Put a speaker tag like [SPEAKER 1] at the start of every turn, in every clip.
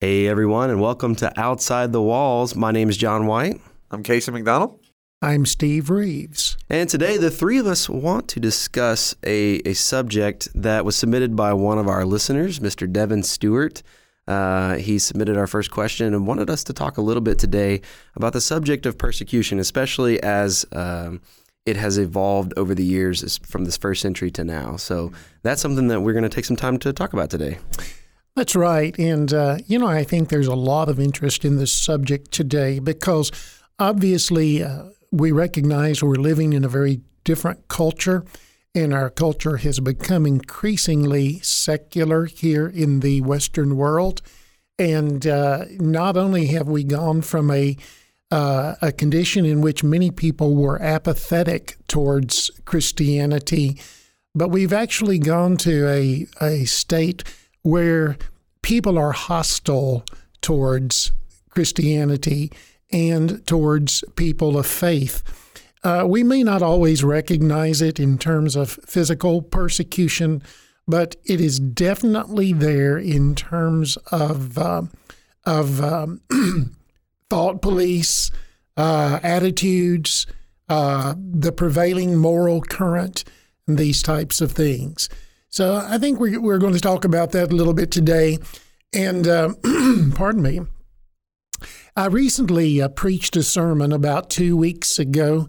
[SPEAKER 1] Hey, everyone, and welcome to Outside the Walls. My name is John White.
[SPEAKER 2] I'm Casey McDonald.
[SPEAKER 3] I'm Steve Reeves.
[SPEAKER 1] And today, the three of us want to discuss a, a subject that was submitted by one of our listeners, Mr. Devin Stewart. Uh, he submitted our first question and wanted us to talk a little bit today about the subject of persecution, especially as um, it has evolved over the years from this first century to now. So that's something that we're going to take some time to talk about today.
[SPEAKER 3] That's right. And, uh, you know, I think there's a lot of interest in this subject today because obviously uh, we recognize we're living in a very different culture, and our culture has become increasingly secular here in the Western world. And uh, not only have we gone from a uh, a condition in which many people were apathetic towards Christianity, but we've actually gone to a, a state where people are hostile towards Christianity and towards people of faith. Uh, we may not always recognize it in terms of physical persecution, but it is definitely there in terms of uh, of um, thought police, uh, attitudes, uh, the prevailing moral current, and these types of things. So I think we're, we're going to talk about that a little bit today. And uh, pardon me, I recently uh, preached a sermon about two weeks ago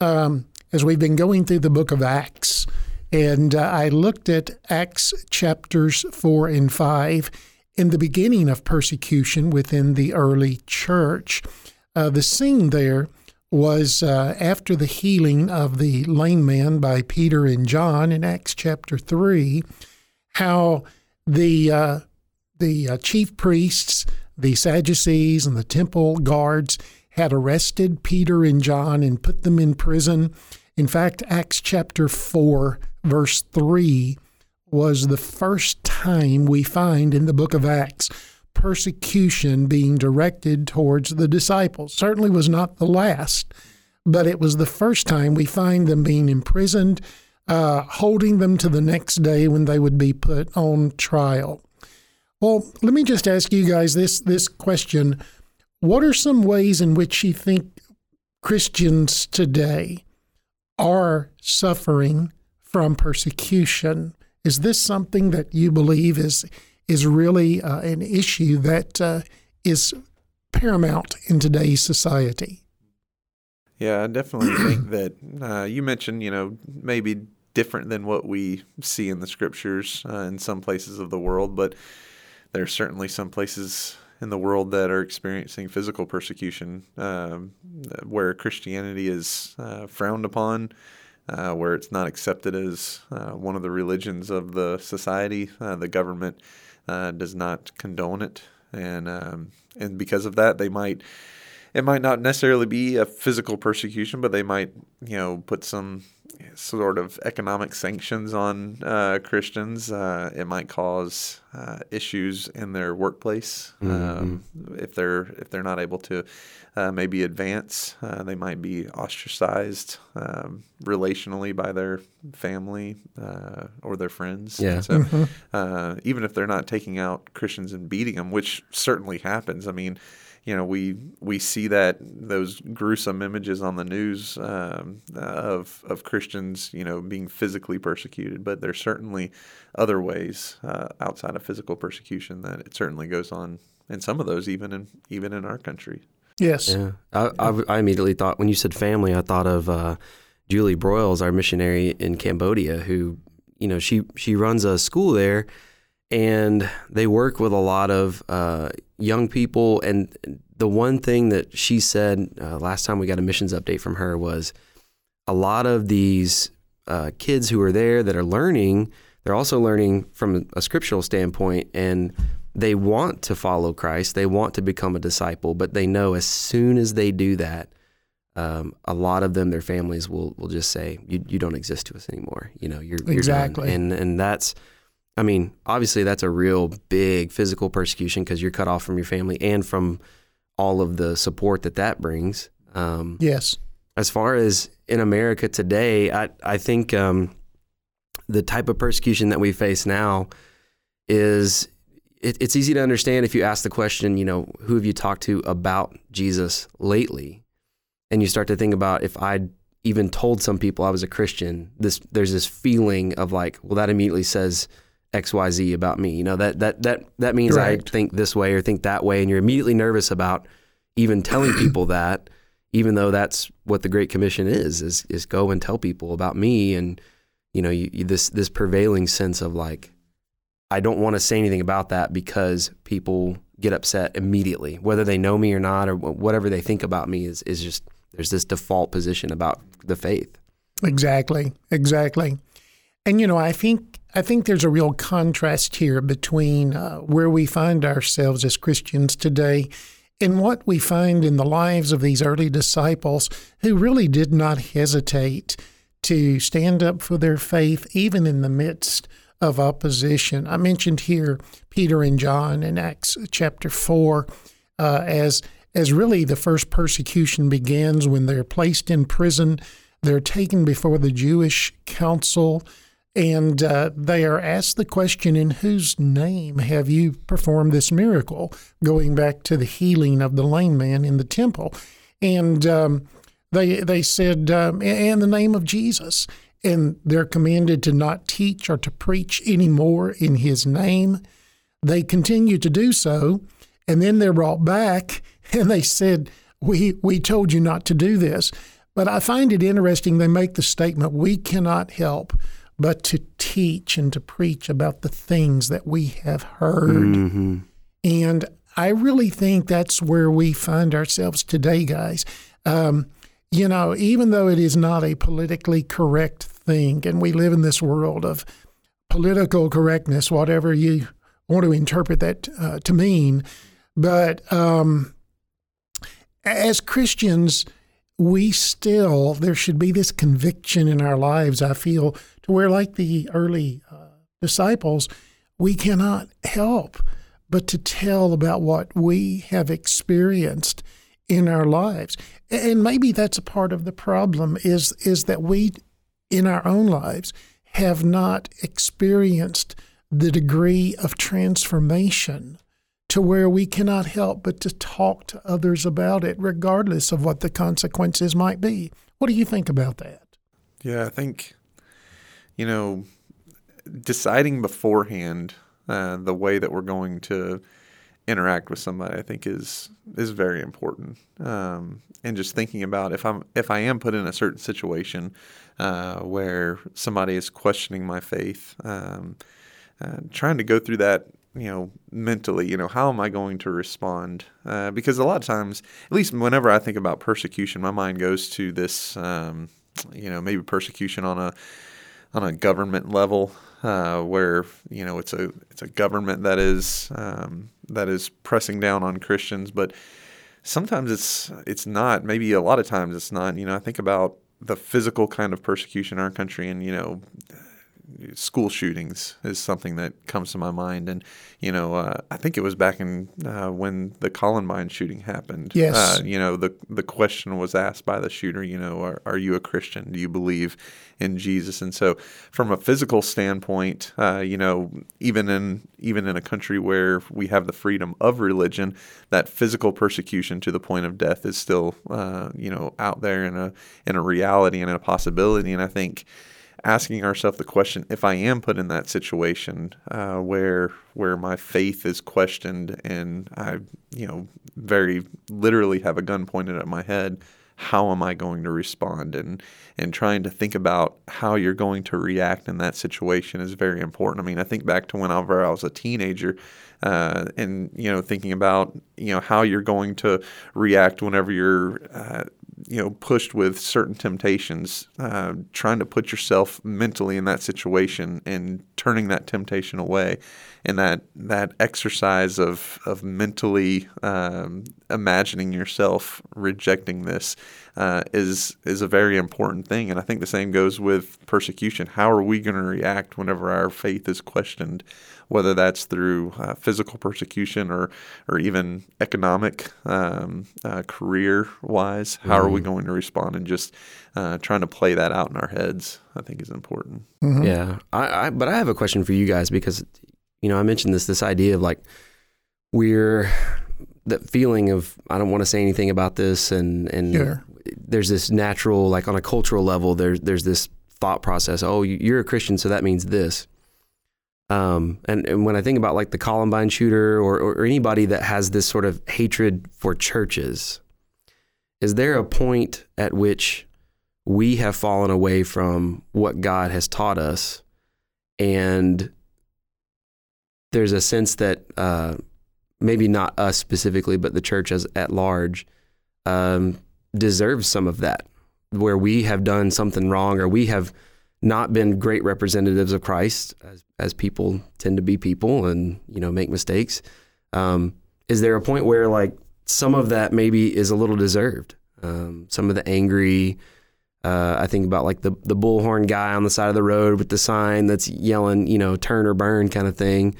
[SPEAKER 3] um, as we've been going through the book of Acts. And uh, I looked at Acts chapters 4 and 5 in the beginning of persecution within the early church. Uh, the scene there was uh, after the healing of the lame man by Peter and John in Acts chapter 3, how the, uh, the uh, chief priests, the Sadducees, and the temple guards had arrested Peter and John and put them in prison. In fact, Acts chapter 4, verse 3 was the first time we find in the book of Acts persecution being directed towards the disciples. Certainly was not the last, but it was the first time we find them being imprisoned, uh, holding them to the next day when they would be put on trial. Well, let me just ask you guys this this question. What are some ways in which you think Christians today are suffering from persecution? Is this something that you believe is is really uh, an issue that uh, is paramount in today's society.
[SPEAKER 2] Yeah, I definitely think that uh, you mentioned, you know, maybe different than what we see in the scriptures uh, in some places of the world, but there are certainly some places in the world that are experiencing physical persecution um, where Christianity is uh, frowned upon. Uh, where it's not accepted as one of the religions of the society, the government uh, does not condone it, and um, and because of that, they might it might not necessarily be a physical persecution, but they might you know put some sort of economic sanctions on uh, Christians. Uh, it might cause uh, issues in their workplace mm-hmm. um, if they're if they're not able to uh, maybe advance. Uh, they might be ostracized um, relationally by their family uh, or their friends.
[SPEAKER 1] Yeah.
[SPEAKER 2] So mm-hmm. even if they're not taking out Christians and beating them, which certainly happens. I mean you know we we see that those gruesome images on the news um, of of Christians you know being physically persecuted, but there's certainly other ways uh, outside of physical persecution that it certainly goes on, and some of those even in even in our country.
[SPEAKER 3] Yes.
[SPEAKER 1] Yeah. I, I, I immediately thought when you said family, I thought of uh, Julie Broyles, our missionary in Cambodia, who you know she she runs a school there and they work with a lot of uh, young people. And the one thing that she said uh, last time we got a missions update from her was a lot of these uh, kids who are there that are learning, they're also learning from a scriptural standpoint, and they want to follow Christ. They want to become a disciple, but they know as soon as they do that, um, a lot of them, their families will will just say, "You, you don't exist to us anymore." You know, you're, you're
[SPEAKER 3] exactly,
[SPEAKER 1] done. and and that's I mean, obviously that's a real big physical persecution because you're cut off from your family and from all of the support that that brings.
[SPEAKER 3] Um, yes.
[SPEAKER 1] As far as in America today, I I think um, the type of persecution that we face now is it, it's easy to understand if you ask the question, you know, who have you talked to about Jesus lately? And you start to think about if I'd even told some people I was a Christian, this there's this feeling of like, well, that immediately says XYZ about me. You know, that that that that means. I think this way or think that way, and you're immediately nervous about even telling people that, even though that's what the Great Commission is, is is go and tell people about me and you know, you, you, this this prevailing sense of like I don't want to say anything about that because people get upset immediately, whether they know me or not, or whatever they think about me is is just there's this default position about the faith.
[SPEAKER 3] Exactly, exactly. And you know, I think I think there's a real contrast here between uh, where we find ourselves as Christians today and what we find in the lives of these early disciples who really did not hesitate to stand up for their faith even in the midst of opposition. I mentioned here Peter and John in Acts chapter 4 uh, as as really the first persecution begins when they're placed in prison. They're taken before the Jewish council and uh, they are asked the question, In whose name have you performed this miracle? Going back to the healing of the lame man in the temple. And um, they, they said, um, In the name of Jesus. And they're commanded to not teach or to preach anymore in his name. They continue to do so. And then they're brought back and they said, we, we told you not to do this. But I find it interesting. They make the statement, we cannot help but to teach and to preach about the things that we have heard.
[SPEAKER 1] Mm-hmm.
[SPEAKER 3] And I really think that's where we find ourselves today, guys. Um, you know, even though it is not a politically correct thing, and we live in this world of political correctness, whatever you want to interpret that uh, to mean, but um, as Christians, we still, there should be this conviction in our lives, I feel, to where, like the early uh, disciples, we cannot help but to tell about what we have experienced in our lives. And maybe that's a part of the problem is, is that we, in our own lives, have not experienced the degree of transformation to where we cannot help but to talk to others about it, regardless of what the consequences might be. What do you think about that?
[SPEAKER 2] Yeah, I think, you know, deciding beforehand uh, the way that we're going to interact with somebody, I think is is very important. Um, and just thinking about if I'm if I am put in a certain situation uh, where somebody is questioning my faith, um, uh, trying to go through that you know mentally you know how am i going to respond? Uh, because a lot of times at least whenever i think about persecution my mind goes to this um, you know maybe persecution on a on a government level uh, where you know it's a it's a government that is um, that is pressing down on Christians. But sometimes it's it's not maybe a lot of times it's not. You know I think about the physical kind of persecution in our country and you know school shootings is something that comes to my mind. And, you know, uh, I think it was back in uh, when the Columbine shooting happened.
[SPEAKER 3] Yes.
[SPEAKER 2] Uh, you know, the, the question was asked by the shooter, you know, are, are you a Christian? Do you believe in Jesus? And so from a physical standpoint, uh, you know, even in, even in a country where we have the freedom of religion, that physical persecution to the point of death is still, uh, you know, out there in a, in a reality and a possibility. And I think, asking ourselves the question if I am put in that situation uh, where where my faith is questioned and I you know very literally have a gun pointed at my head how am I going to respond and and trying to think about how you're going to react in that situation is very important. I mean I think back to whenever I was a teenager uh, and you know thinking about you know how you're going to react whenever you're uh, you know pushed with certain temptations uh, trying to put yourself mentally in that situation and turning that temptation away and that that exercise of of mentally um, imagining yourself rejecting this uh, is is a very important thing. And I think the same goes with persecution. How are we going to react whenever our faith is questioned whether that's through uh, physical persecution or or even economic um, uh, career wise how are we going to respond? And just uh, trying to play that out in our heads I think is important.
[SPEAKER 1] Yeah, I, I but I have a question for you guys because you know, I mentioned this this idea of like we're that feeling of I don't want to say anything about this, and and
[SPEAKER 3] Sure.
[SPEAKER 1] there's this natural like on a cultural level there's there's this thought process. Oh, you- you're a Christian, so that means this. Um, and, and when I think about like the Columbine shooter or, or anybody that has this sort of hatred for churches, is there a point at which we have fallen away from what God has taught us and there's a sense that uh, maybe not us specifically, but the church as at large um, deserves some of that, where we have done something wrong or we have not been great representatives of Christ, as as people tend to be people and you know make mistakes. Um, is there a point where like some of that maybe is a little deserved? Um, some of the angry. Uh, I think about like the the bullhorn guy on the side of the road with the sign that's yelling, you know, turn or burn kind of thing.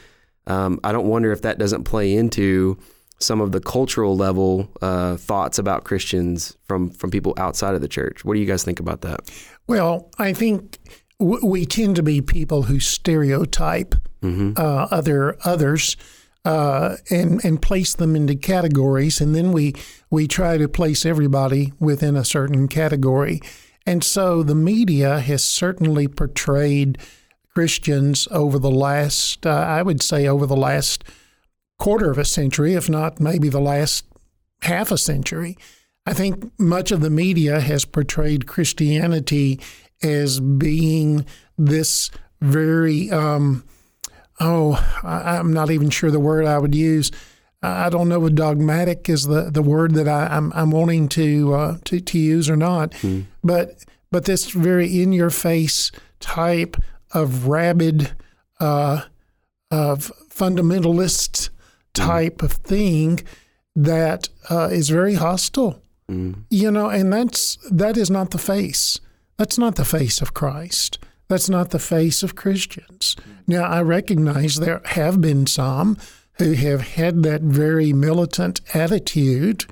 [SPEAKER 1] Um, I don't wonder if that doesn't play into some of the cultural level uh, thoughts about Christians from from people outside of the church. What do you guys think about that?
[SPEAKER 3] Well, I think w- we tend to be people who stereotype
[SPEAKER 1] Mm-hmm.
[SPEAKER 3] uh, other others uh, and and place them into categories, and then we we try to place everybody within a certain category. And so the media has certainly portrayed Christians over the last, uh, I would say, over the last quarter of a century, if not maybe the last half a century. I think much of the media has portrayed Christianity as being this very, um, oh, I, I'm not even sure the word I would use. I don't know if dogmatic is the, the word that I, I'm, I'm wanting to, uh, to to use or not, but but this very in your face type of rabid, uh, of fundamentalist type of thing that uh, is very hostile. You know, and that's that is not the face. That's not the face of Christ. That's not the face of Christians. Now, I recognize there have been some who have had that very militant attitude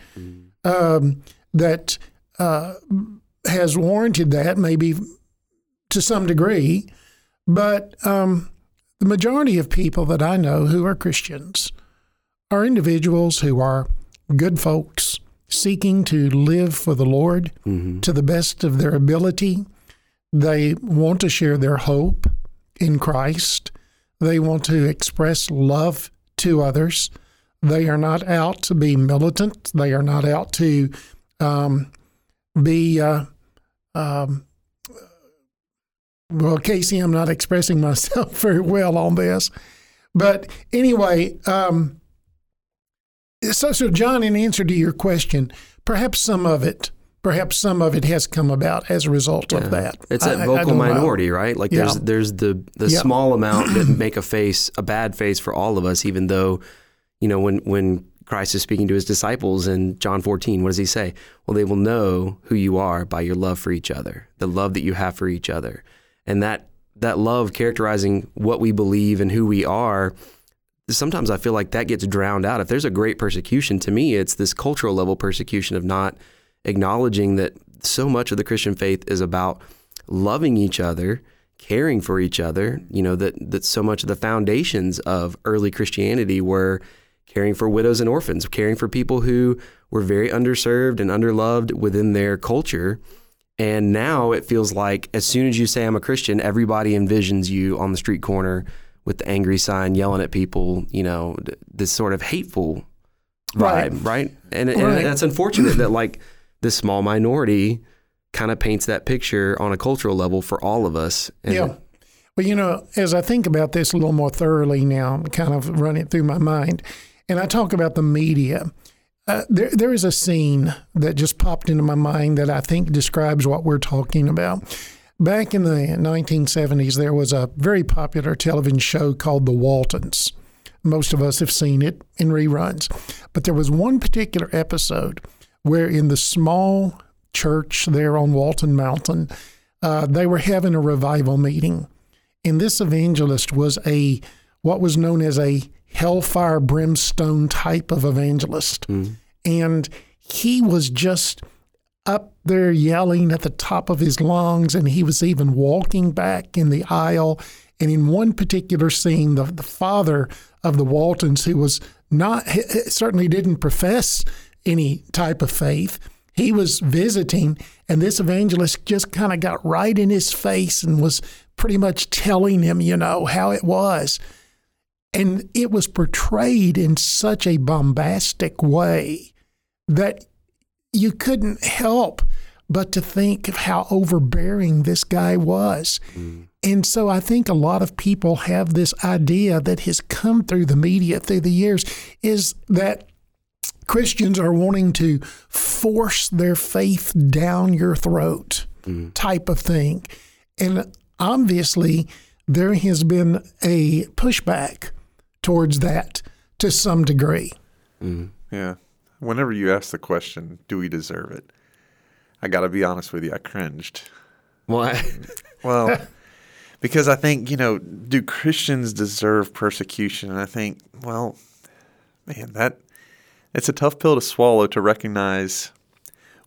[SPEAKER 3] um, that uh, has warranted that, maybe to some degree. But um, the majority of people that I know who are Christians are individuals who are good folks seeking to live for the Lord to the best of their ability. They want to share their hope in Christ. They want to express love to others. They are not out to be militant. They are not out to um, be, uh, um, well, Casey, I'm not expressing myself very well on this. But anyway, um, so, so John, in answer to your question, perhaps some of it, perhaps some of it has come about as a result of that.
[SPEAKER 1] It's that
[SPEAKER 3] I- I
[SPEAKER 1] vocal
[SPEAKER 3] don't know.
[SPEAKER 1] minority, right? Like there's there's the the
[SPEAKER 3] Yeah.
[SPEAKER 1] small amount that make a face a bad face for all of us, even though, you know, when when Christ is speaking to his disciples in John 14, what does he say? Well, they will know who you are by your love for each other, the love that you have for each other. And that that love characterizing what we believe and who we are, sometimes I feel like that gets drowned out. If there's a great persecution, to me, it's this cultural level persecution of not acknowledging that so much of the Christian faith is about loving each other, caring for each other. You know that that so much of the foundations of early Christianity were caring for widows and orphans, caring for people who were very underserved and underloved within their culture. And now it feels like as soon as you say I'm a Christian, everybody envisions you on the street corner with the angry sign yelling at people, you know, this sort of hateful
[SPEAKER 3] Right.
[SPEAKER 1] vibe, right? And, and
[SPEAKER 3] Right.
[SPEAKER 1] that's unfortunate that like this small minority kind of paints that picture on a cultural level for all of us. And
[SPEAKER 3] Yeah. Well, you know, as I think about this a little more thoroughly now, I'm kind of running it through my mind, and I talk about the media. Uh, there, there is a scene that just popped into my mind that I think describes what we're talking about. Back in the 1970s, there was a very popular television show called The Waltons. Most of us have seen it in reruns. But there was one particular episode where, in the small church there on Walton Mountain, uh, they were having a revival meeting. And this evangelist was a what was known as a hellfire brimstone type of evangelist. Hmm. And he was just up there yelling at the top of his lungs, and he was even walking back in the aisle And in one particular scene, the, the father of the Waltons, who was not, certainly didn't profess any type of faith, he was visiting, and this evangelist just kind of got right in his face and was pretty much telling him, you know, how it was. And it was portrayed in such a bombastic way that you couldn't help but to think of how overbearing this guy was. Mm. And so I think a lot of people have this idea that has come through the media through the years is that Christians are wanting to force their faith down your throat mm. type of thing. And obviously, there has been a pushback towards that to some degree.
[SPEAKER 2] Mm. Yeah. Whenever you ask the question, do we deserve it? I got to be honest with you, I cringed.
[SPEAKER 1] Why?
[SPEAKER 2] well, because I think, you know, do Christians deserve persecution? And I think, well, man, that it's a tough pill to swallow to recognize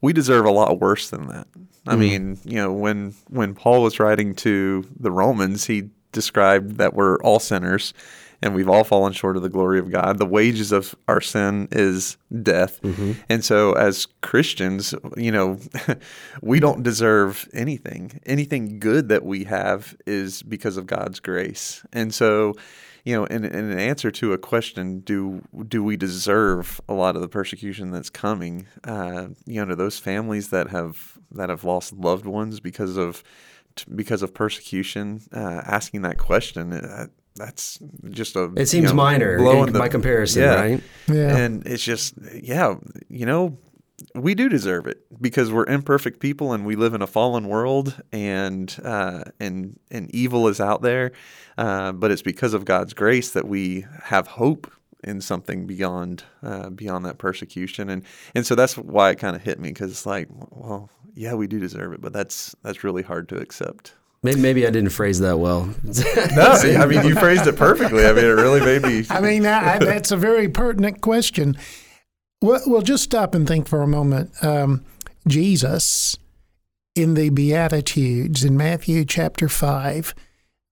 [SPEAKER 2] we deserve a lot worse than that. I mm. mean, you know, when when Paul was writing to the Romans, he described that we're all sinners and we've all fallen short of the glory of God. The wages of our sin is death. Mm-hmm. And so, as Christians, you know, we don't deserve anything. Anything good that we have is because of God's grace. And so, you know, in, in an answer to a question, do do we deserve a lot of the persecution that's coming? Uh, you know, to those families that have that have lost loved ones because of because of persecution, uh, asking that question, uh, that's just a.
[SPEAKER 1] It seems you know, minor in, the, by comparison,
[SPEAKER 2] yeah.
[SPEAKER 1] right?
[SPEAKER 2] Yeah, and it's just yeah, you know, we do deserve it because we're imperfect people and we live in a fallen world and uh, and and evil is out there, uh, but it's because of God's grace that we have hope in something beyond uh, beyond that persecution and and so that's why it kind of hit me because it's like well yeah we do deserve it but that's that's really hard to accept.
[SPEAKER 1] Maybe, maybe I didn't phrase that well.
[SPEAKER 2] no, I mean you phrased it perfectly. I mean it really made me.
[SPEAKER 3] I mean I, that's a very pertinent question well, we'll just stop and think for a moment. Um, Jesus, in the Beatitudes in Matthew chapter 5,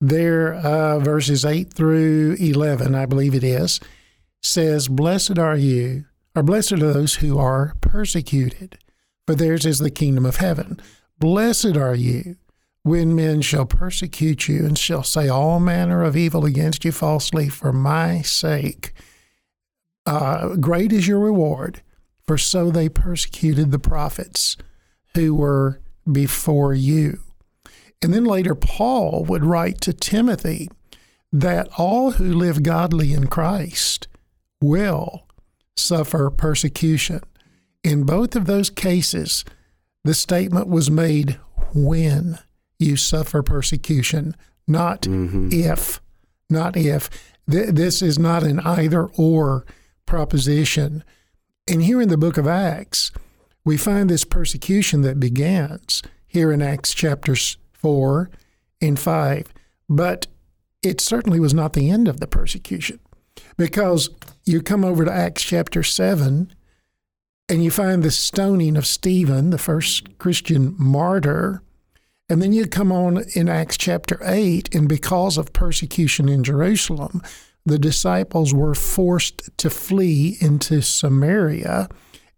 [SPEAKER 3] there, uh, verses 8 through 11, I believe it is, says, Blessed are you, or blessed are those who are persecuted, for theirs is the kingdom of heaven. Blessed are you when men shall persecute you and shall say all manner of evil against you falsely for my sake uh, great is your reward, for so they persecuted the prophets who were before you. And then later, Paul would write to Timothy that all who live godly in Christ will suffer persecution. In both of those cases, the statement was made when you suffer persecution, not mm-hmm. if. Not if. Th- this is not an either or proposition. And here in the book of Acts, we find this persecution that begins here in Acts chapters 4 and 5. But it certainly was not the end of the persecution because you come over to Acts chapter 7 and you find the stoning of Stephen, the first Christian martyr. And then you come on in Acts chapter 8, and because of persecution in Jerusalem, the disciples were forced to flee into Samaria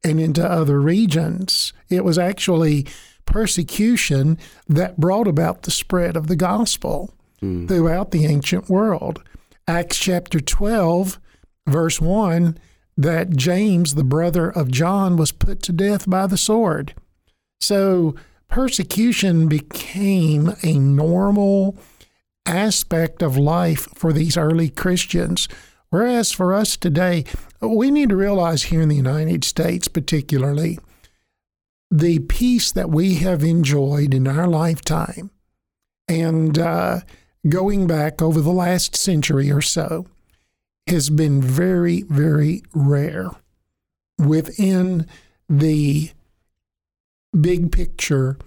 [SPEAKER 3] and into other regions. It was actually persecution that brought about the spread of the gospel mm. throughout the ancient world. Acts chapter 12, verse 1 that James, the brother of John, was put to death by the sword. So persecution became a normal aspect of life for these early Christians. Whereas for us today, we need to realize here in the United States, particularly, the peace that we have enjoyed in our lifetime and uh, going back over the last century or so has been very, very rare within the big picture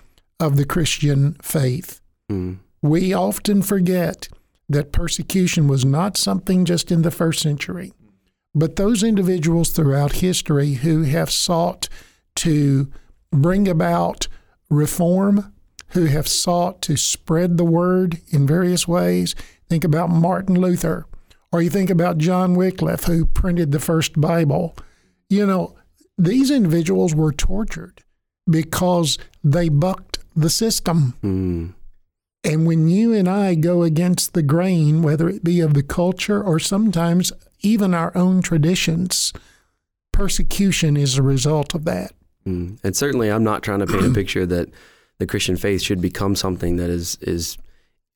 [SPEAKER 3] of the Christian faith. Mm. We often forget that persecution was not something just in the first century, but those individuals throughout history who have sought to bring about reform, who have sought to spread the word in various ways, think about Martin Luther, or you think about John Wycliffe, who printed the first Bible. You know, these individuals were tortured because they bucked the system.
[SPEAKER 1] Mm.
[SPEAKER 3] And when you and I go against the grain, whether it be of the culture or sometimes even our own traditions, persecution is a result of that.
[SPEAKER 1] Mm. And certainly, I'm not trying to paint a picture that the Christian faith should become something that is is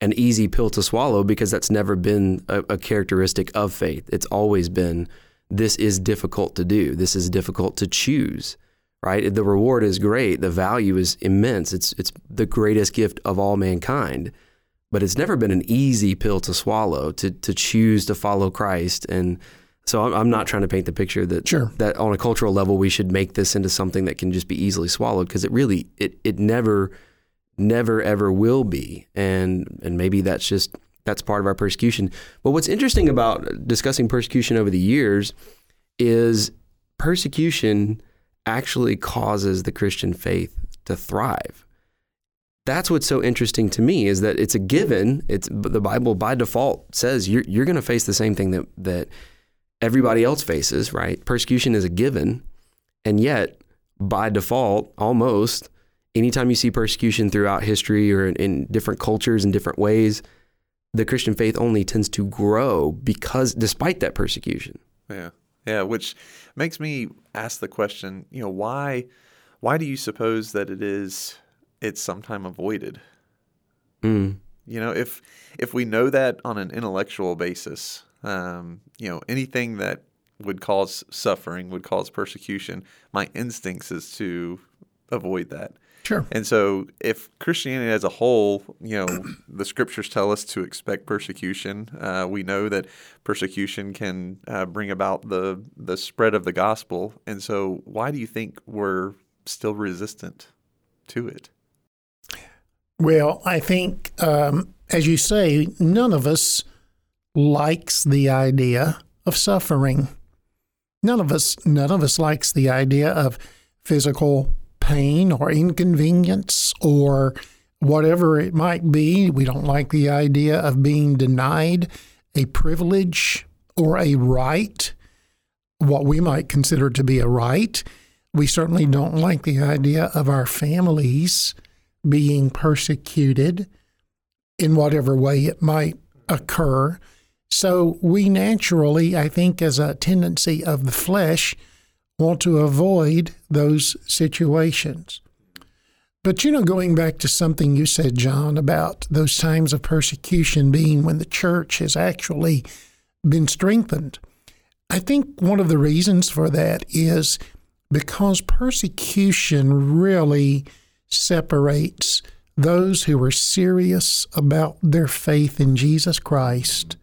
[SPEAKER 1] an easy pill to swallow because that's never been a, a characteristic of faith. It's always been this is difficult to do. This is difficult to choose. Right? The reward is great. The value is immense. It's it's the greatest gift of all mankind. But it's never been an easy pill to swallow to to choose to follow Christ and so I'm, I'm not trying to paint the picture that
[SPEAKER 3] Sure.
[SPEAKER 1] that on a cultural level we should make this into something that can just be easily swallowed because it really it it never never ever will be and and maybe that's just that's part of our persecution. But what's interesting about discussing persecution over the years is persecution actually causes the Christian faith to thrive. That's what's so interesting to me is that it's a given. It's the Bible by default says you're you're going to face the same thing that that everybody else faces, right? Persecution is a given. And yet, by default, almost, anytime you see persecution throughout history or in, in, different cultures in different ways, the Christian faith only tends to grow because, despite that persecution.
[SPEAKER 2] Yeah. Yeah. Which makes me ask the question, you know, why, why do you suppose that it is, it's sometime avoided?
[SPEAKER 1] Mm.
[SPEAKER 2] You know, if, if we know that on an intellectual basis, um, you know, anything that would cause suffering, would cause persecution, my instincts is to avoid that.
[SPEAKER 3] Sure.
[SPEAKER 2] And so, if Christianity as a whole, you know, the scriptures tell us to expect persecution. Uh, we know that persecution can uh, bring about the the spread of the gospel. And so, why do you think we're still resistant to it?
[SPEAKER 3] Well, I think, um, as you say, none of us likes the idea of suffering. None of us, none of us likes the idea of physical pain or inconvenience or whatever it might be. We don't like the idea of being denied a privilege or a right, what we might consider to be a right. We certainly don't like the idea of our families being persecuted in whatever way it might occur. So we naturally, I think, as a tendency of the flesh, want to avoid those situations. But you know, going back to something you said, John, about those times of persecution being when the church has actually been strengthened, I think one of the reasons for that is because persecution really separates those who are serious about their faith in Jesus Christ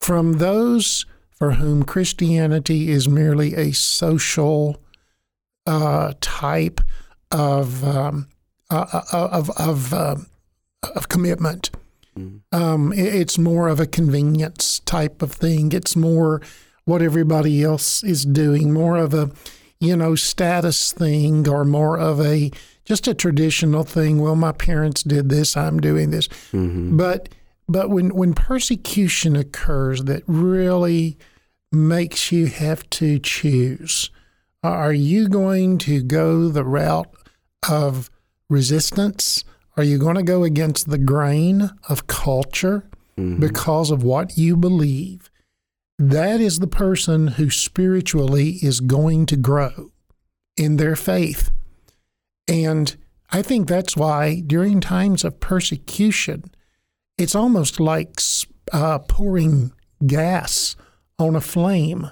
[SPEAKER 3] from those for whom Christianity is merely a social uh, type of um, uh, of of um, of commitment. Mm-hmm. Um, it's more of a convenience type of thing. It's more what everybody else is doing, more of a you know status thing, or more of a just a traditional thing. Well, my parents did this, I'm doing this, mm-hmm. but but when, when persecution occurs that really makes you have to choose, are you going to go the route of resistance? Are you going to go against the grain of culture mm-hmm. because of what you believe? That is the person who spiritually is going to grow in their faith. And I think that's why during times of persecution, it's almost like uh, pouring gas on a flame.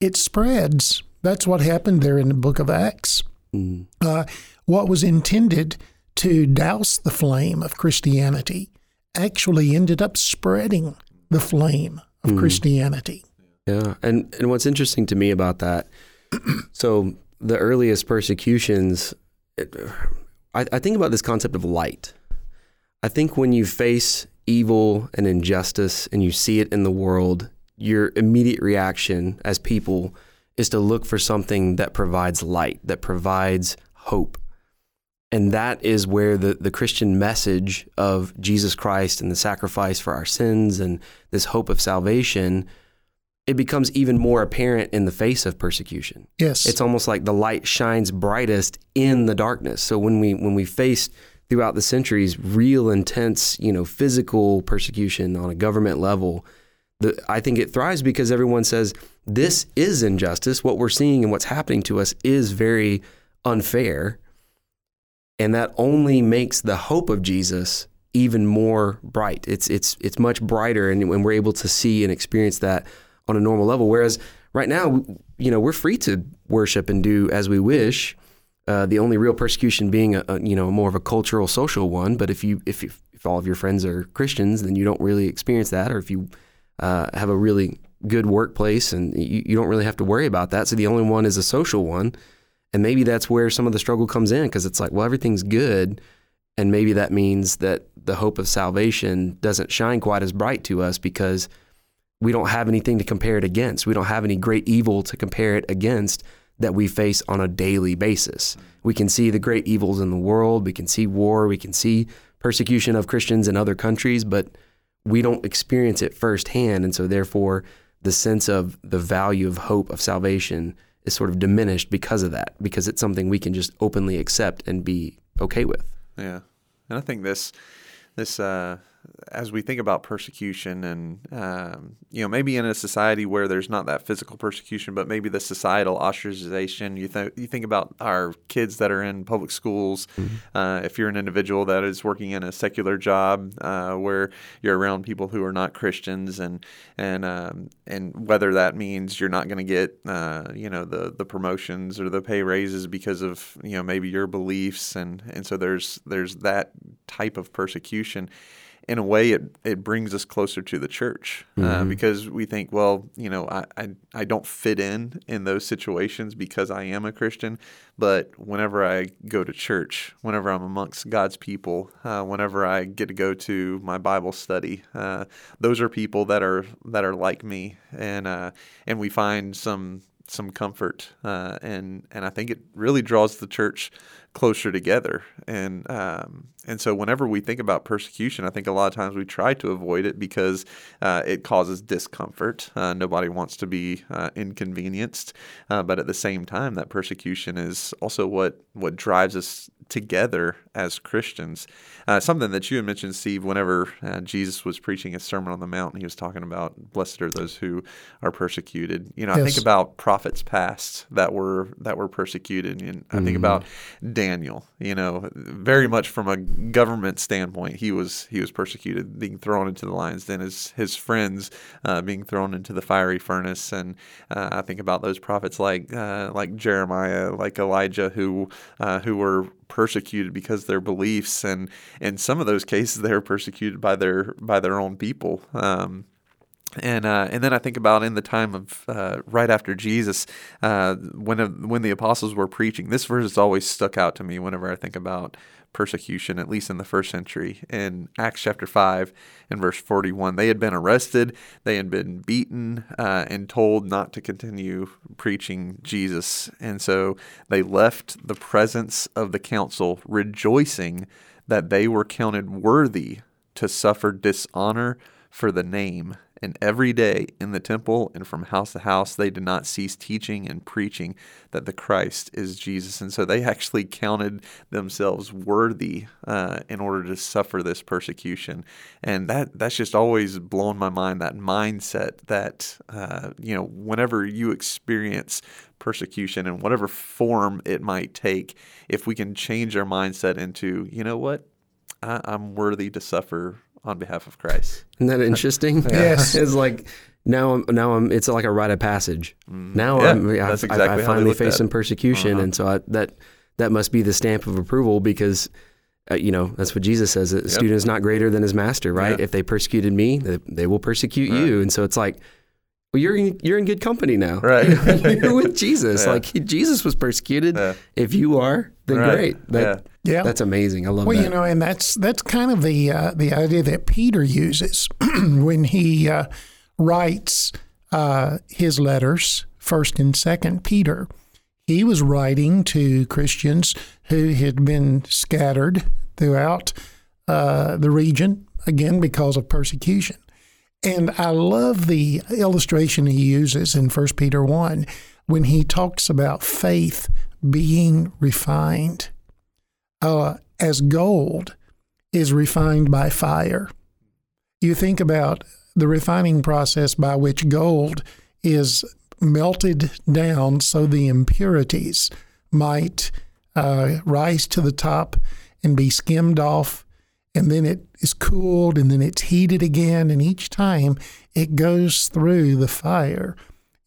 [SPEAKER 3] It spreads. That's what happened there in the book of Acts. Mm. Uh, what was intended to douse the flame of Christianity actually ended up spreading the flame of mm. Christianity.
[SPEAKER 1] Yeah, and and what's interesting to me about that, so the earliest persecutions, it, I, I think about this concept of light. I think when you face evil and injustice and you see it in the world, your immediate reaction as people is to look for something that provides light, that provides hope. And that is where the, the Christian message of Jesus Christ and the sacrifice for our sins and this hope of salvation, it becomes even more apparent in the face of persecution.
[SPEAKER 3] Yes.
[SPEAKER 1] It's almost like the light shines brightest in the darkness. So when we when we faced throughout the centuries real intense, you know, physical persecution on a government level, the, I think it thrives because everyone says this is injustice. What we're seeing and what's happening to us is very unfair. And that only makes the hope of Jesus even more bright. It's it's it's much brighter, and when we're able to see and experience that on a normal level. Whereas right now, you know, we're free to worship and do as we wish. Uh, the only real persecution being a, a, you know more of a cultural social one. But if you if if all of your friends are Christians, then you don't really experience that. Or if you uh, have a really good workplace and you, you don't really have to worry about that. So the only one is a social one. And maybe that's where some of the struggle comes in because it's like, well, everything's good. And maybe that means that the hope of salvation doesn't shine quite as bright to us because we don't have anything to compare it against. We don't have any great evil to compare it against that we face on a daily basis. We can see the great evils in the world, we can see war, we can see persecution of Christians in other countries, but we don't experience it firsthand. And so, therefore, the sense of the value of hope of salvation is sort of diminished because of that, because it's something we can just openly accept and be okay with.
[SPEAKER 2] Yeah, and I think this this uh, as we think about persecution and um, you know maybe in a society where there's not that physical persecution but maybe the societal ostracization you think you think about our kids that are in public schools mm-hmm. uh, if you're an individual that is working in a secular job uh, where you're around people who are not Christians and and um, and whether that means you're not going to get uh, you know the the promotions or the pay raises because of you know maybe your beliefs and and so there's there's that type of persecution in a way, it, it brings us closer to the church uh, mm-hmm. because we think, well, you know, I, I, I don't fit in in those situations because I am a Christian. But whenever I go to church, whenever I'm amongst God's people, uh, whenever I get to go to my Bible study, uh, those are people that are that are like me, and uh, and we find some some comfort, uh, and and I think it really draws the church closer together. And um, and so whenever we think about persecution, I think a lot of times we try to avoid it because uh, it causes discomfort. Uh, nobody wants to be uh, inconvenienced, uh, but at the same time, that persecution is also what what drives us together as Christians. Uh, something that you had mentioned, Steve, whenever uh, Jesus was preaching his Sermon on the Mount, he was talking about blessed are those who are persecuted. You know, yes. I think about prophets past that were that were persecuted, and I think mm-hmm. about Daniel. You know, very much from a government standpoint, he was he was persecuted, being thrown into the lions den. His his friends uh, being thrown into the fiery furnace, and uh, I think about those prophets like uh, like Jeremiah, like Elijah, who uh, who were persecuted because their beliefs, and in some of those cases, they were persecuted by their by their own people. Um, and uh, and then I think about in the time of uh, right after Jesus, uh, when uh, when the apostles were preaching, this verse has always stuck out to me whenever I think about persecution, at least in the first century. In Acts chapter five and verse forty one, they had been arrested, they had been beaten, uh, and told not to continue preaching Jesus, and so they left the presence of the council, rejoicing that they were counted worthy to suffer dishonor for the name. And every day in the temple and from house to house, they did not cease teaching and preaching that the Christ is Jesus. And so they actually counted themselves worthy uh, in order to suffer this persecution. And that that's just always blown my mind. That mindset that uh, you know, whenever you experience persecution in whatever form it might take, if we can change our mindset into, you know what, I, I'm worthy to suffer on behalf of Christ.
[SPEAKER 1] Isn't that interesting?
[SPEAKER 3] yes.
[SPEAKER 1] it's like now I'm now I'm it's like a rite of passage. Mm. Now
[SPEAKER 2] yeah,
[SPEAKER 1] I'm,
[SPEAKER 2] I, exactly I,
[SPEAKER 1] I finally face some persecution, uh-huh. and so I, that that must be the stamp of approval because. Uh, you know that's what Jesus says. A yep. student is not greater than his master, right? Yeah. If they persecuted me, they, they will persecute right. you. And so it's like, well, you're in, you're in good company now.
[SPEAKER 2] Right.
[SPEAKER 1] you're with Jesus. Yeah. Like he, Jesus was persecuted. Yeah. If you are, then right. great. That, yeah. That's amazing. I love that.
[SPEAKER 3] well,
[SPEAKER 1] that.
[SPEAKER 3] you know, and that's that's kind of the uh, the idea that Peter uses when he uh, writes uh, his letters, First and Second Peter. he was writing to Christians who had been scattered throughout uh, the region, again, because of persecution. And I love the illustration he uses in 1 Peter 1 when he talks about faith being refined. Uh, as gold is refined by fire. You think about the refining process by which gold is melted down so the impurities might uh, rise to the top and be skimmed off. And then it is cooled and then it's heated again. And each time it goes through the fire,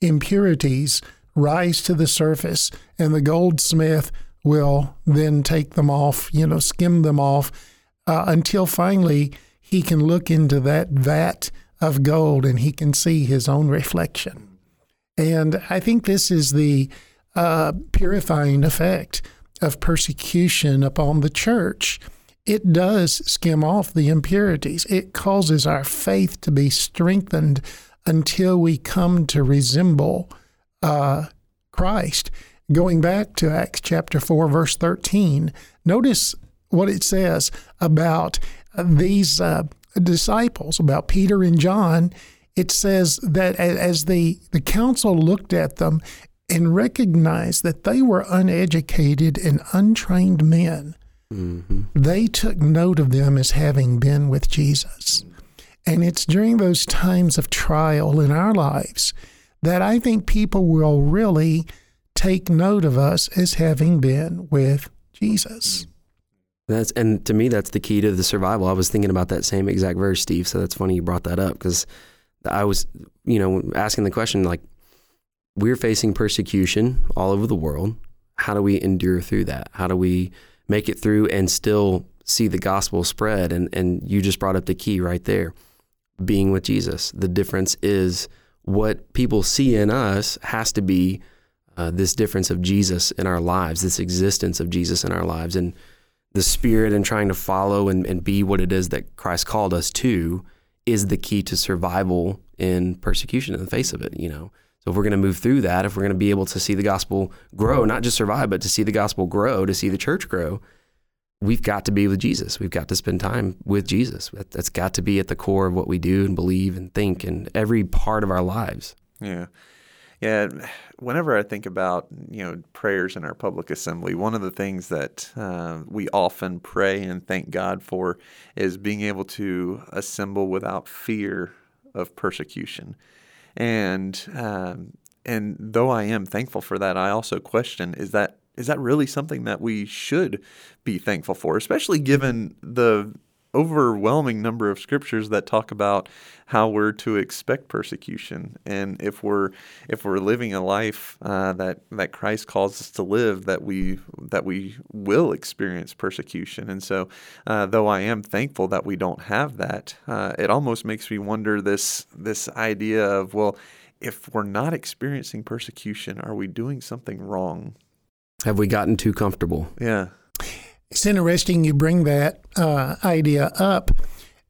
[SPEAKER 3] impurities rise to the surface, and the goldsmith will then take them off, you know, skim them off uh, until finally he can look into that vat of gold and he can see his own reflection. And I think this is the uh, purifying effect of persecution upon the church. It does skim off the impurities. It causes our faith to be strengthened until we come to resemble uh, Christ. Going back to Acts chapter 4, verse 13, notice what it says about these uh, disciples, about Peter and John it says that as the, the council looked at them and recognized that they were uneducated and untrained men, mm-hmm. they took note of them as having been with Jesus. And it's during those times of trial in our lives that I think people will really take note of us as having been with Jesus.
[SPEAKER 1] That's and to me that's the key to the survival. I was thinking about that same exact verse, Steve. So that's funny you brought that up because I was, you know, asking the question like, we're facing persecution all over the world. How do we endure through that? How do we make it through and still see the gospel spread? And and you just brought up the key right there, being with Jesus. The difference is what people see in us has to be uh, this difference of Jesus in our lives, this existence of Jesus in our lives, and the spirit and trying to follow and, and be what it is that Christ called us to is the key to survival in persecution in the face of it, you know. So if we're going to move through that, if we're going to be able to see the gospel grow, not just survive, but to see the gospel grow, to see the church grow, we've got to be with Jesus. We've got to spend time with Jesus. That's got to be at the core of what we do and believe and think in every part of our lives.
[SPEAKER 2] Yeah. Yeah, whenever I think about you know prayers in our public assembly, one of the things that uh, we often pray and thank God for is being able to assemble without fear of persecution, and um, and though I am thankful for that, I also question is that is that really something that we should be thankful for, especially given the overwhelming number of scriptures that talk about how we're to expect persecution, and if we're if we're living a life uh, that that Christ calls us to live, that we that we will experience persecution. And so, uh, though I am thankful that we don't have that, uh, it almost makes me wonder this this idea of well, if we're not experiencing persecution, are we doing something wrong?
[SPEAKER 1] Have we gotten too comfortable?
[SPEAKER 2] Yeah.
[SPEAKER 3] It's interesting you bring that uh, idea up.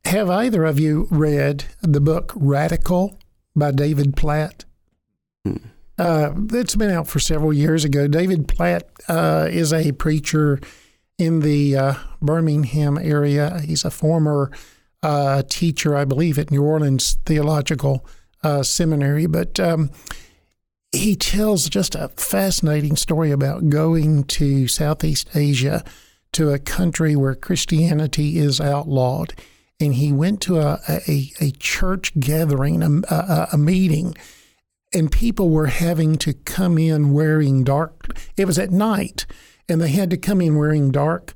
[SPEAKER 3] Have either of you read the book Radical by David Platt? Hmm. Uh, it's been out for several years ago. David Platt uh, is a preacher in the uh, Birmingham area. He's a former uh, teacher, I believe, at New Orleans Theological uh, Seminary. But um, he tells just a fascinating story about going to Southeast Asia to a country where Christianity is outlawed. And he went to a, a, a church gathering, a, a, a meeting, and people were having to come in wearing dark. It was at night, and they had to come in wearing dark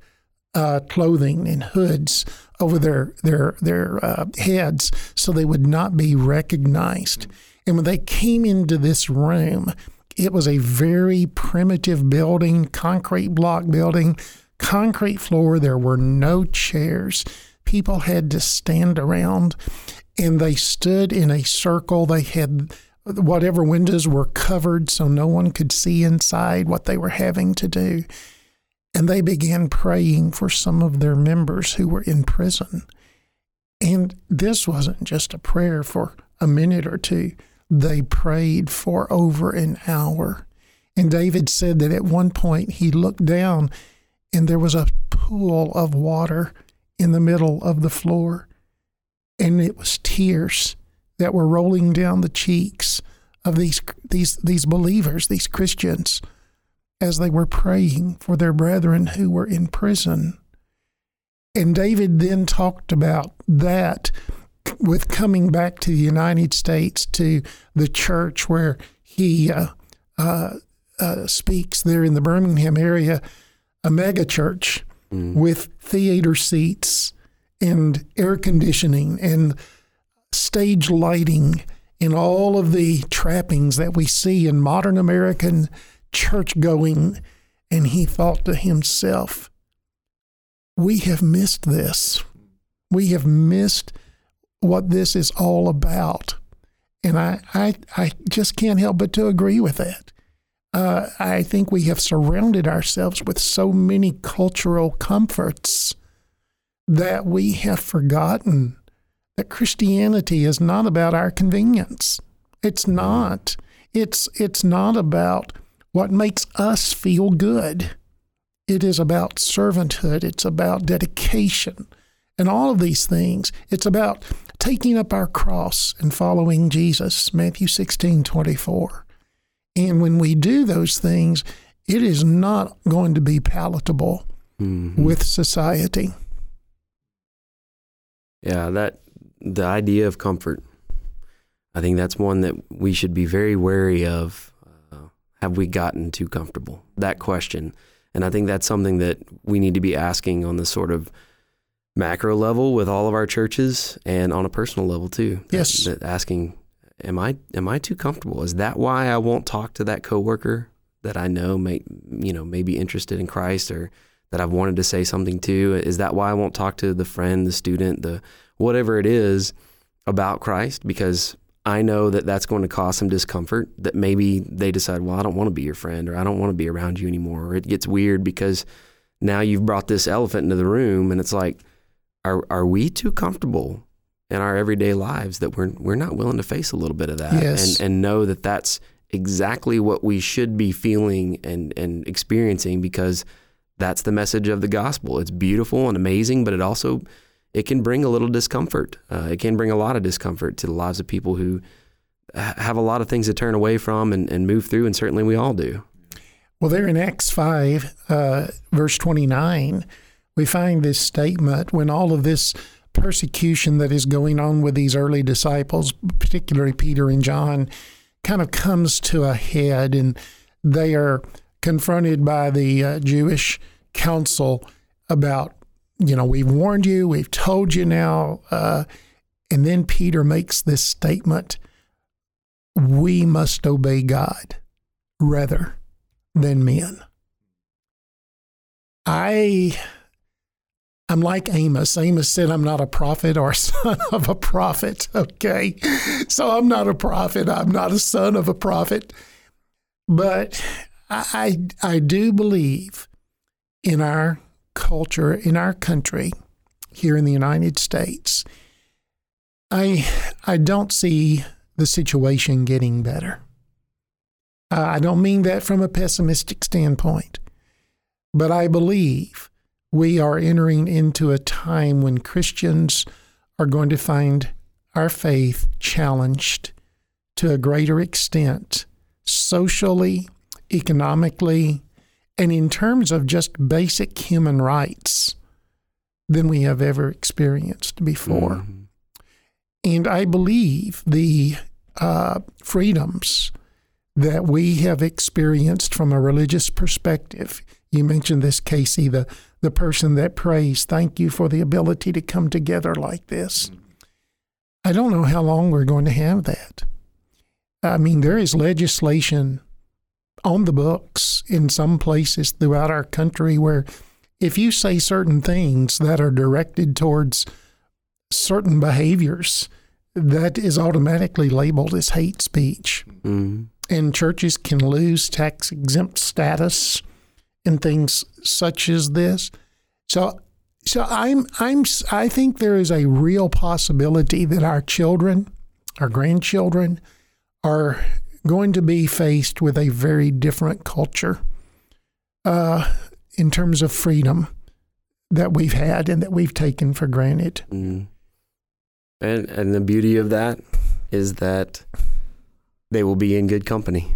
[SPEAKER 3] uh, clothing and hoods over their their their uh, heads so they would not be recognized. And when they came into this room, it was a very primitive building, concrete block building concrete floor. There were no chairs. People had to stand around and they stood in a circle. They had whatever windows were covered so no one could see inside what they were having to do. And they began praying for some of their members who were in prison. And this wasn't just a prayer for a minute or two, they prayed for over an hour. And David said that at one point he looked down and there was a pool of water in the middle of the floor. And it was tears that were rolling down the cheeks of these, these, these believers, these Christians, as they were praying for their brethren who were in prison. And David then talked about that with coming back to the United States to the church where he uh, uh, uh, speaks there in the Birmingham area, a mega church mm. with theater seats and air conditioning and stage lighting and all of the trappings that we see in modern American church going. And he thought to himself, we have missed this. We have missed what this is all about. And I, I, I just can't help but to agree with that. Uh, I think we have surrounded ourselves with so many cultural comforts that we have forgotten that Christianity is not about our convenience. It's not. It's it's not about what makes us feel good. It is about servanthood. It's about dedication and all of these things. It's about taking up our cross and following Jesus, Matthew 16 24. And when we do those things, it is not going to be palatable mm-hmm. with society.
[SPEAKER 1] Yeah, that the idea of comfort. I think that's one that we should be very wary of. Uh, have we gotten too comfortable? That question. And I think that's something that we need to be asking on the sort of macro level with all of our churches and on a personal level too.
[SPEAKER 3] Yes.
[SPEAKER 1] That, that asking, am I am I too comfortable? Is that why I won't talk to that coworker that I know may you know may be interested in Christ or that I've wanted to say something to? Is that why I won't talk to the friend, the student, the whatever it is about Christ? Because I know that that's going to cause some discomfort. That maybe they decide, well, I don't want to be your friend, or I don't want to be around you anymore. Or it gets weird because now you've brought this elephant into the room, and it's like are are we too comfortable in our everyday lives that we're we're not willing to face a little bit of that
[SPEAKER 3] yes.
[SPEAKER 1] and and know that that's exactly what we should be feeling and and experiencing because that's the message of the gospel. It's beautiful and amazing, but it also it can bring a little discomfort. Uh, it can bring a lot of discomfort to the lives of people who have a lot of things to turn away from and, and move through, and certainly we all do.
[SPEAKER 3] Well, there in Acts 5, uh, verse 29, we find this statement when all of this persecution that is going on with these early disciples, particularly Peter and John, kind of comes to a head, and they are confronted by the uh, Jewish council about, you know, we've warned you, we've told you now. Uh, and then Peter makes this statement we must obey God rather than men. I I'm like Amos. Amos said, I'm not a prophet or a son of a prophet. Okay. So I'm not a prophet. I'm not a son of a prophet. But I, I do believe in our culture, in our country, here in the United States, I, I don't see the situation getting better. Uh, I don't mean that from a pessimistic standpoint, but I believe we are entering into a time when Christians are going to find our faith challenged to a greater extent, socially, economically, and in terms of just basic human rights than we have ever experienced before. Mm-hmm. And I believe the uh, freedoms that we have experienced from a religious perspective. You mentioned this, Casey, the the person that prays, Thank you for the ability to come together like this. I don't know how long we're going to have that. I mean, there is legislation on the books in some places throughout our country where if you say certain things that are directed towards certain behaviors, that is automatically labeled as hate speech. Mm-hmm. And churches can lose tax exempt status in things such as this. So so I'm I'm I think there is a real possibility that our children, our grandchildren are going to be faced with a very different culture uh, in terms of freedom that we've had and that we've taken for granted.
[SPEAKER 1] Mm. And and the beauty of that is that they will be in good company.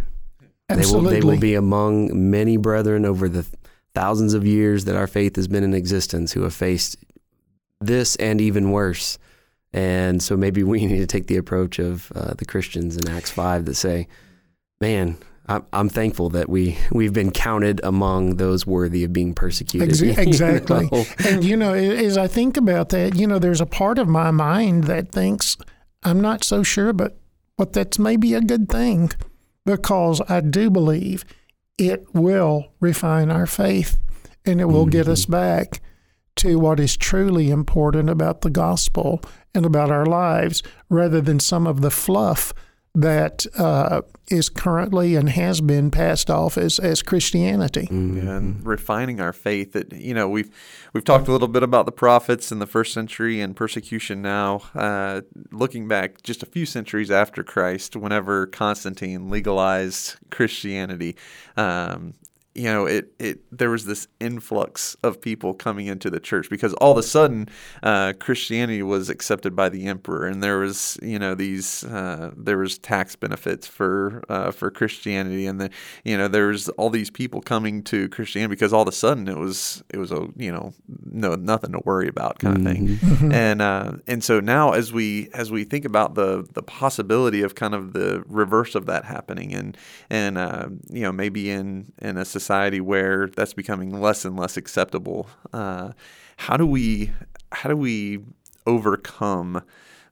[SPEAKER 3] Absolutely.
[SPEAKER 1] They will, they will be among many brethren over the thousands of years that our faith has been in existence who have faced this and even worse. And so maybe we need to take the approach of uh, the Christians in Acts 5 that say, man, I'm thankful that we we've been counted among those worthy of being persecuted.
[SPEAKER 3] Exactly, you know? and you know, as I think about that, you know, there's a part of my mind that thinks I'm not so sure, but but that's maybe a good thing because I do believe it will refine our faith and it will mm-hmm. get us back to what is truly important about the gospel and about our lives, rather than some of the fluff that uh, is currently and has been passed off as, as Christianity.
[SPEAKER 2] Mm-hmm. And refining our faith. That you know we've we've talked a little bit about the prophets in the first century and persecution now. Uh, looking back just a few centuries after Christ, whenever Constantine legalized Christianity, um, you know, it, it there was this influx of people coming into the church because all of a sudden uh, Christianity was accepted by the emperor, and there was you know these uh, there was tax benefits for uh, for Christianity, and the you know there was all these people coming to Christianity because all of a sudden it was it was a you know no nothing to worry about kind of thing, mm-hmm. mm-hmm. and uh, and so now as we as we think about the the possibility of kind of the reverse of that happening, and and uh, you know maybe in in a society where that's becoming less and less acceptable. Uh, how do we how do we overcome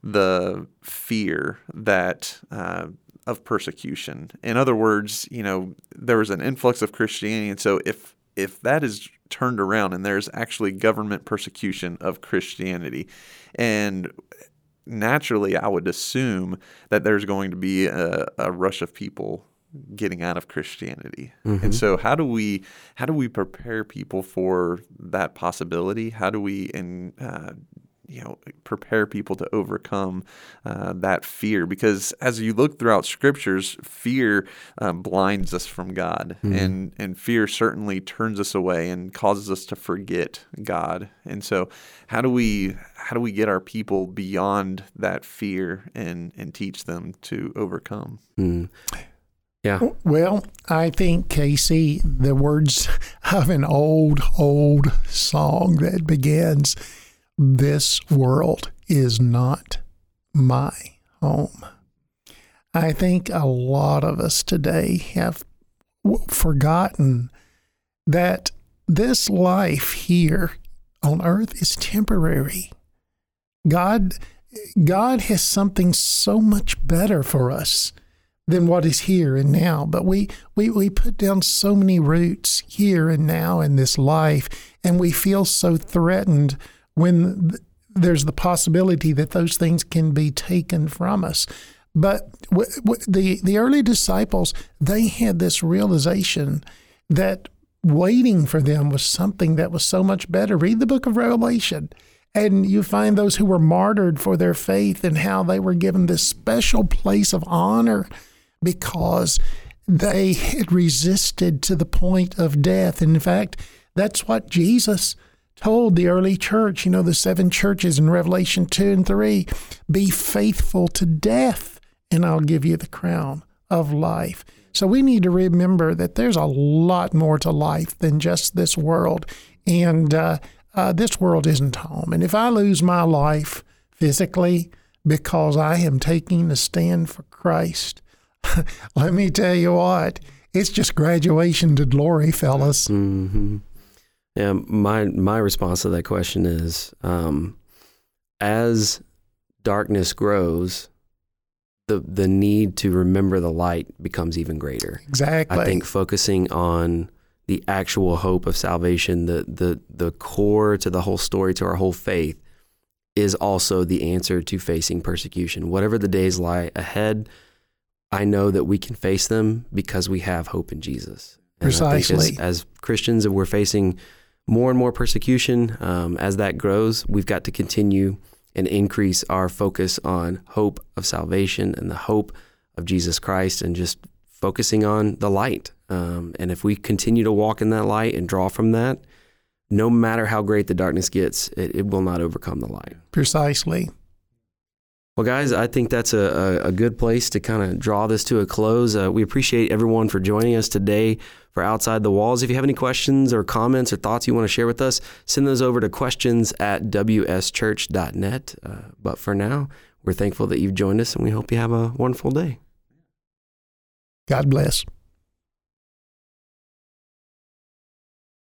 [SPEAKER 2] the fear that uh, of persecution? In other words, you know, there was an influx of Christianity, and so if if that is turned around and there's actually government persecution of Christianity, and naturally, I would assume that there's going to be a, a rush of people getting out of Christianity. Mm-hmm. And so how do we how do we prepare people for that possibility? How do we and uh, you know prepare people to overcome uh, that fear because as you look throughout scriptures fear uh, blinds us from god mm-hmm. and and fear certainly turns us away and causes us to forget god and so how do we how do we get our people beyond that fear and and teach them to overcome
[SPEAKER 1] mm. Yeah.
[SPEAKER 3] Well, I think, Casey, the words of an old, old song that begins, This world is not my home. I think a lot of us today have forgotten that this life here on earth is temporary. God God has something so much better for us than what is here and now. But we, we, we put down so many roots here and now in this life, and we feel so threatened when th- there's the possibility that those things can be taken from us. But w- w- the, the early disciples, they had this realization that waiting for them was something that was so much better. Read the book of Revelation. And you find those who were martyred for their faith and how they were given this special place of honor because they had resisted to the point of death. And in fact, that's what Jesus told the early church, you know, the seven churches in Revelation 2 and 3 be faithful to death, and I'll give you the crown of life. So we need to remember that there's a lot more to life than just this world. And uh, uh, this world isn't home. And if I lose my life physically because I am taking a stand for Christ, let me tell you what, it's just graduation to glory, fellas.
[SPEAKER 1] Mm-hmm. Yeah, my my response to that question is, um, as darkness grows, the the need to remember the light becomes even greater.
[SPEAKER 3] Exactly.
[SPEAKER 1] I think focusing on the actual hope of salvation, the the the core to the whole story, to our whole faith, is also the answer to facing persecution. Whatever the days lie ahead I know that we can face them because we have hope in Jesus.
[SPEAKER 3] And Precisely.
[SPEAKER 1] As, as, Christians, we're facing more and more persecution. Um, as that grows, we've got to continue and increase our focus on hope of salvation and the hope of Jesus Christ and just focusing on the light. Um, and if we continue to walk in that light and draw from that, no matter how great the darkness gets, it, it will not overcome the light.
[SPEAKER 3] Precisely.
[SPEAKER 1] Well, guys, I think that's a, a, a good place to kind of draw this to a close. Uh, we appreciate everyone for joining us today for Outside the Walls. If you have any questions or comments or thoughts you want to share with us, send those over to questions at wschurch.net. Uh, but for now, we're thankful that you've joined us and we hope you have a wonderful day.
[SPEAKER 3] God bless.